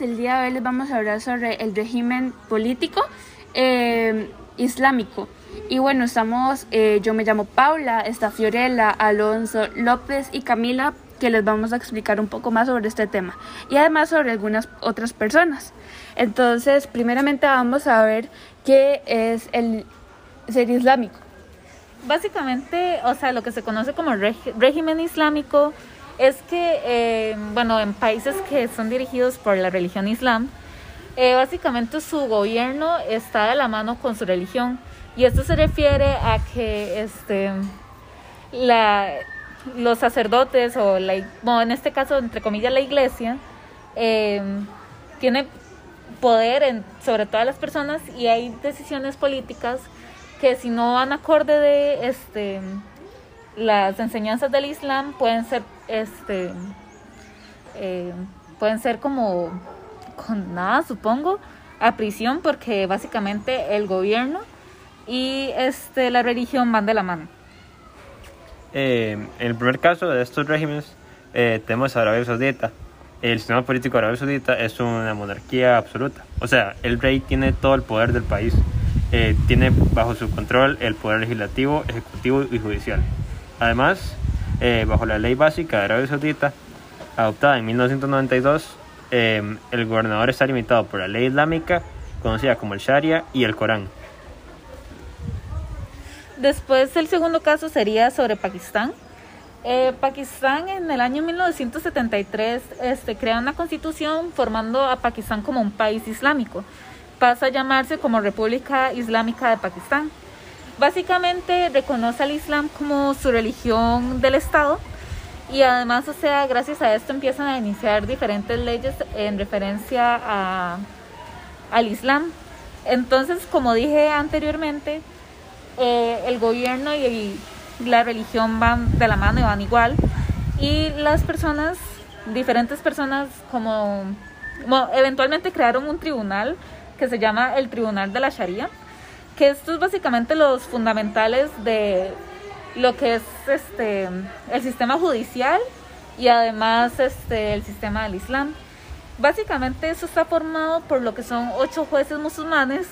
El día de hoy les vamos a hablar sobre el régimen político eh, islámico. Y bueno, estamos, eh, yo me llamo Paula, está Fiorella, Alonso, López y Camila, que les vamos a explicar un poco más sobre este tema. Y además sobre algunas otras personas. Entonces, primeramente vamos a ver qué es el ser islámico. Básicamente, o sea, lo que se conoce como régimen islámico es que, eh, bueno, en países que son dirigidos por la religión islam, eh, básicamente su gobierno está de la mano con su religión. Y esto se refiere a que este, la, los sacerdotes, o la, bueno, en este caso, entre comillas, la iglesia, eh, tiene poder en, sobre todas las personas y hay decisiones políticas que si no van acorde de este las enseñanzas del Islam pueden ser este eh, pueden ser como condenadas supongo a prisión porque básicamente el gobierno y este la religión van de la mano. Eh, en el primer caso de estos regímenes eh, tenemos Arabia Saudita. El sistema político de Arabia Saudita es una monarquía absoluta. O sea el rey tiene todo el poder del país. Tiene bajo su control el poder legislativo ejecutivo y judicial Además, eh, bajo la ley básica de Arabia Saudita, adoptada en 1992, em, el gobernador está limitado por la ley islámica, conocida como el Sharia, y el Corán. Después, el segundo caso sería sobre Pakistán. Eh, Pakistán en el año 1973 este, crea una constitución formando a Pakistán como un país islámico. Pasa a llamarse como República Islámica de Pakistán. Básicamente reconoce al Islam como su religión del Estado y además, o sea, gracias a esto empiezan a iniciar diferentes leyes en referencia a, al Islam. Entonces, como dije anteriormente, eh, el gobierno y, la religión van de la mano y van igual. Y las personas, diferentes personas, como, como eventualmente crearon un tribunal que se llama el Tribunal de la Sharia que esto es básicamente los fundamentales de lo que es este el sistema judicial y además este el sistema del Islam. Básicamente eso está formado por lo que son ocho jueces musulmanes,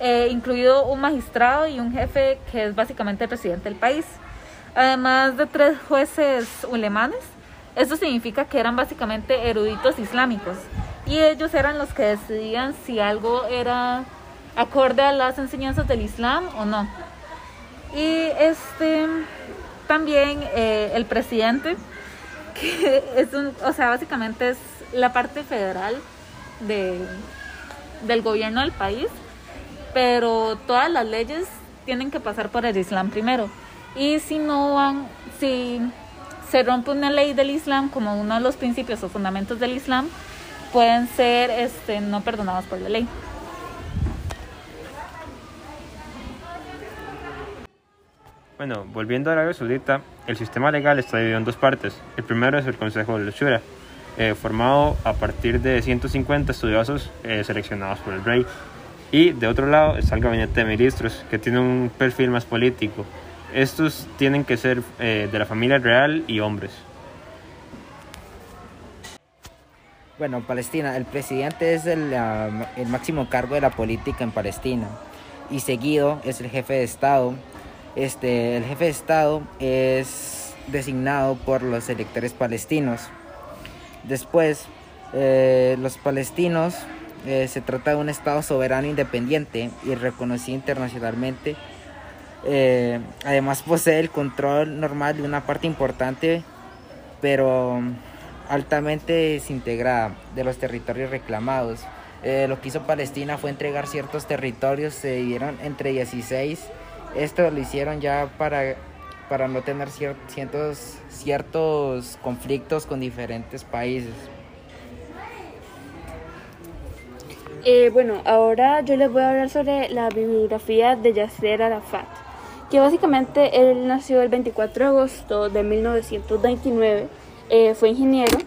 eh, incluido un magistrado y un jefe que es básicamente el presidente del país. Además de tres jueces ulemanes, eso significa que eran básicamente eruditos islámicos y ellos eran los que decidían si algo era acorde a las enseñanzas del Islam o no. Y este también eh, el presidente, que es un, o sea, básicamente es la parte federal de, del gobierno del país, pero todas las leyes tienen que pasar por el Islam primero. Y si no van, si se rompe una ley del Islam como uno de los principios o fundamentos del Islam, pueden ser este, no perdonados por la ley. Bueno, volviendo a Arabia Saudita, el sistema legal está dividido en dos partes. El primero es el Consejo de Shura, eh, formado a partir de 150 estudiosos eh, seleccionados por el rey. Y de otro lado está el Gabinete de Ministros, que tiene un perfil más político. Estos tienen que ser eh, de la familia real y hombres. Bueno, Palestina, el presidente es el, el máximo cargo de la política en Palestina y seguido es el jefe de Estado este, el jefe de Estado es designado por los electores palestinos. Después, eh, los palestinos eh, se trata de un Estado soberano independiente y reconocido internacionalmente. Eh, además posee el control normal de una parte importante, pero altamente desintegrada de los territorios reclamados. lo que hizo Palestina fue entregar ciertos territorios, se dieron entre 16 esto lo hicieron ya para, para no tener ciertos, ciertos conflictos con diferentes países. Eh, bueno, ahora yo les voy a hablar sobre la bibliografía de Yasser Arafat, que básicamente él nació el 24 de agosto de 1929, eh, fue ingeniero,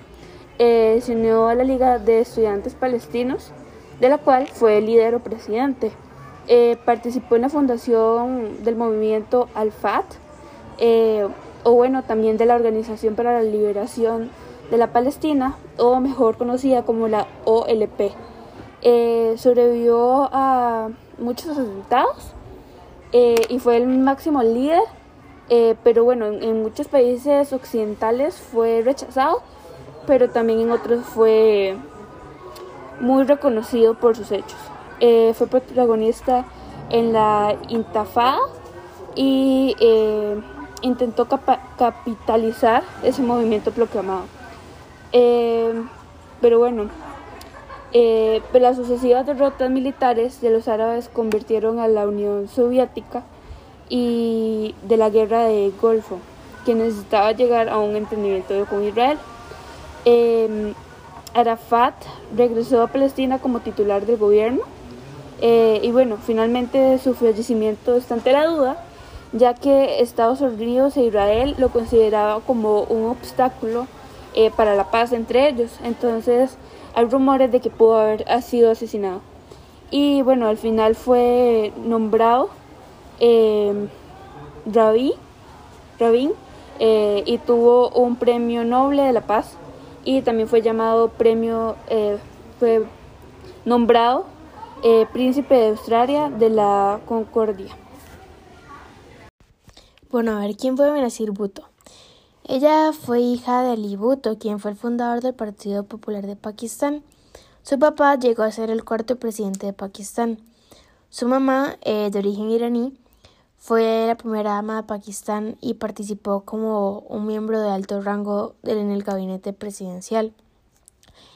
eh, se unió a la Liga de Estudiantes Palestinos, de la cual fue líder o presidente. Eh, participó en la fundación del movimiento Al-Fat, eh, o bueno, también de la Organización para la Liberación de la Palestina, o mejor conocida como la OLP. Eh, sobrevivió a muchos atentados y fue el máximo líder, pero bueno, en, muchos países occidentales fue rechazado, pero también en otros fue muy reconocido por sus hechos. Fue protagonista en la Intafada y intentó capitalizar ese movimiento proclamado. pero bueno, eh, pero las sucesivas derrotas militares de los árabes convirtieron a la Unión Soviética y de la guerra de Golfo, que necesitaba llegar a un entendimiento con Israel. Arafat regresó a Palestina como titular del gobierno eh, y bueno, finalmente su fallecimiento está ante la duda, ya que Estados Unidos e Israel lo consideraba como un obstáculo eh, para la paz entre ellos. Entonces, hay rumores de que pudo haber sido asesinado. Y bueno, al final fue nombrado eh, Rabin, eh, y tuvo un premio noble de la paz y también fue llamado premio, fue nombrado eh, príncipe de Australia de la Concordia. Bueno, a ver, ¿quién fue Benazir Bhutto? Ella fue hija de Ali Bhutto, quien fue el fundador del Partido Popular de Pakistán. Su papá llegó a ser el cuarto presidente de Pakistán. Su mamá, eh, de origen iraní, fue la primera ama de Pakistán y participó como un miembro de alto rango en el gabinete presidencial.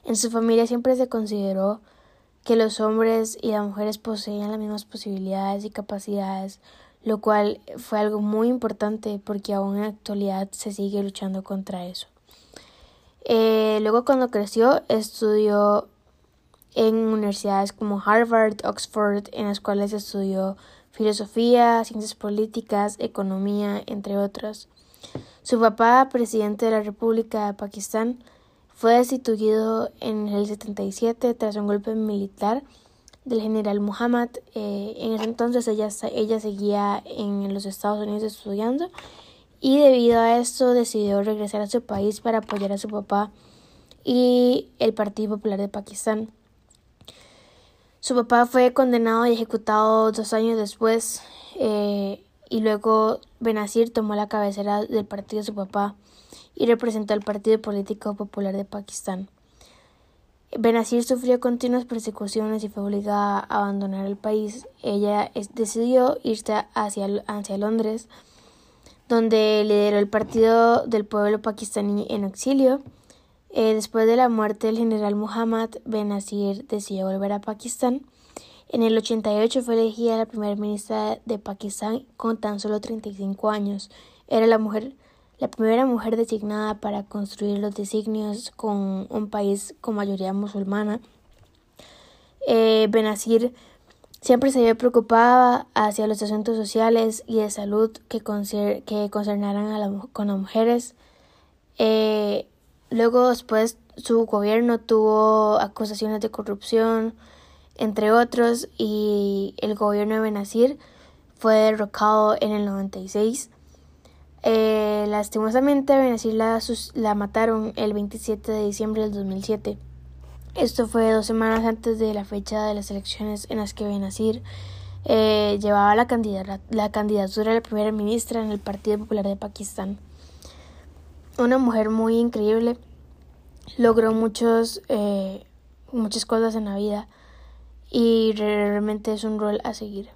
En su familia siempre se consideró que los hombres y las mujeres poseían las mismas posibilidades y capacidades lo cual fue algo muy importante porque aún en la actualidad se sigue luchando contra eso. Eh, luego cuando creció estudió en universidades como Harvard, Oxford, en las cuales estudió filosofía, ciencias políticas, economía, entre otras. Su papá, presidente de la República de Pakistán, fue destituido en el 77 tras un golpe militar del general Muhammad. Eh, en ese entonces ella, ella seguía en los Estados Unidos estudiando y debido a esto decidió regresar a su país para apoyar a su papá y el Partido Popular de Pakistán. Su papá fue condenado y ejecutado dos años después eh, y luego Benazir tomó la cabecera del partido de su papá y representó al Partido Político Popular de Pakistán. Benazir sufrió continuas persecuciones y fue obligada a abandonar el país. Ella decidió irse hacia, hacia Londres, donde lideró el Partido del Pueblo Pakistaní en exilio. Eh, después de la muerte del general Muhammad, Benazir decidió volver a Pakistán. En el 88 fue elegida la primera ministra de Pakistán con tan solo 35 años. Era la mujer la primera mujer designada para construir los designios con un país con mayoría musulmana. Eh, Benazir siempre se vio preocupada hacia los asuntos sociales y de salud que, que concernaran a con las mujeres. Eh, luego, después, su gobierno tuvo acusaciones de corrupción, entre otros, y el gobierno de Benazir fue derrocado en el 96. Eh, lastimosamente, Benazir la, mataron el 27 de diciembre del 2007. Esto fue dos semanas antes de la fecha de las elecciones en las que Benazir eh, llevaba la, la candidatura a la primera ministra en el Partido Popular de Pakistán. Una mujer muy increíble, logró muchos, eh, muchas cosas en la vida y realmente es un rol a seguir.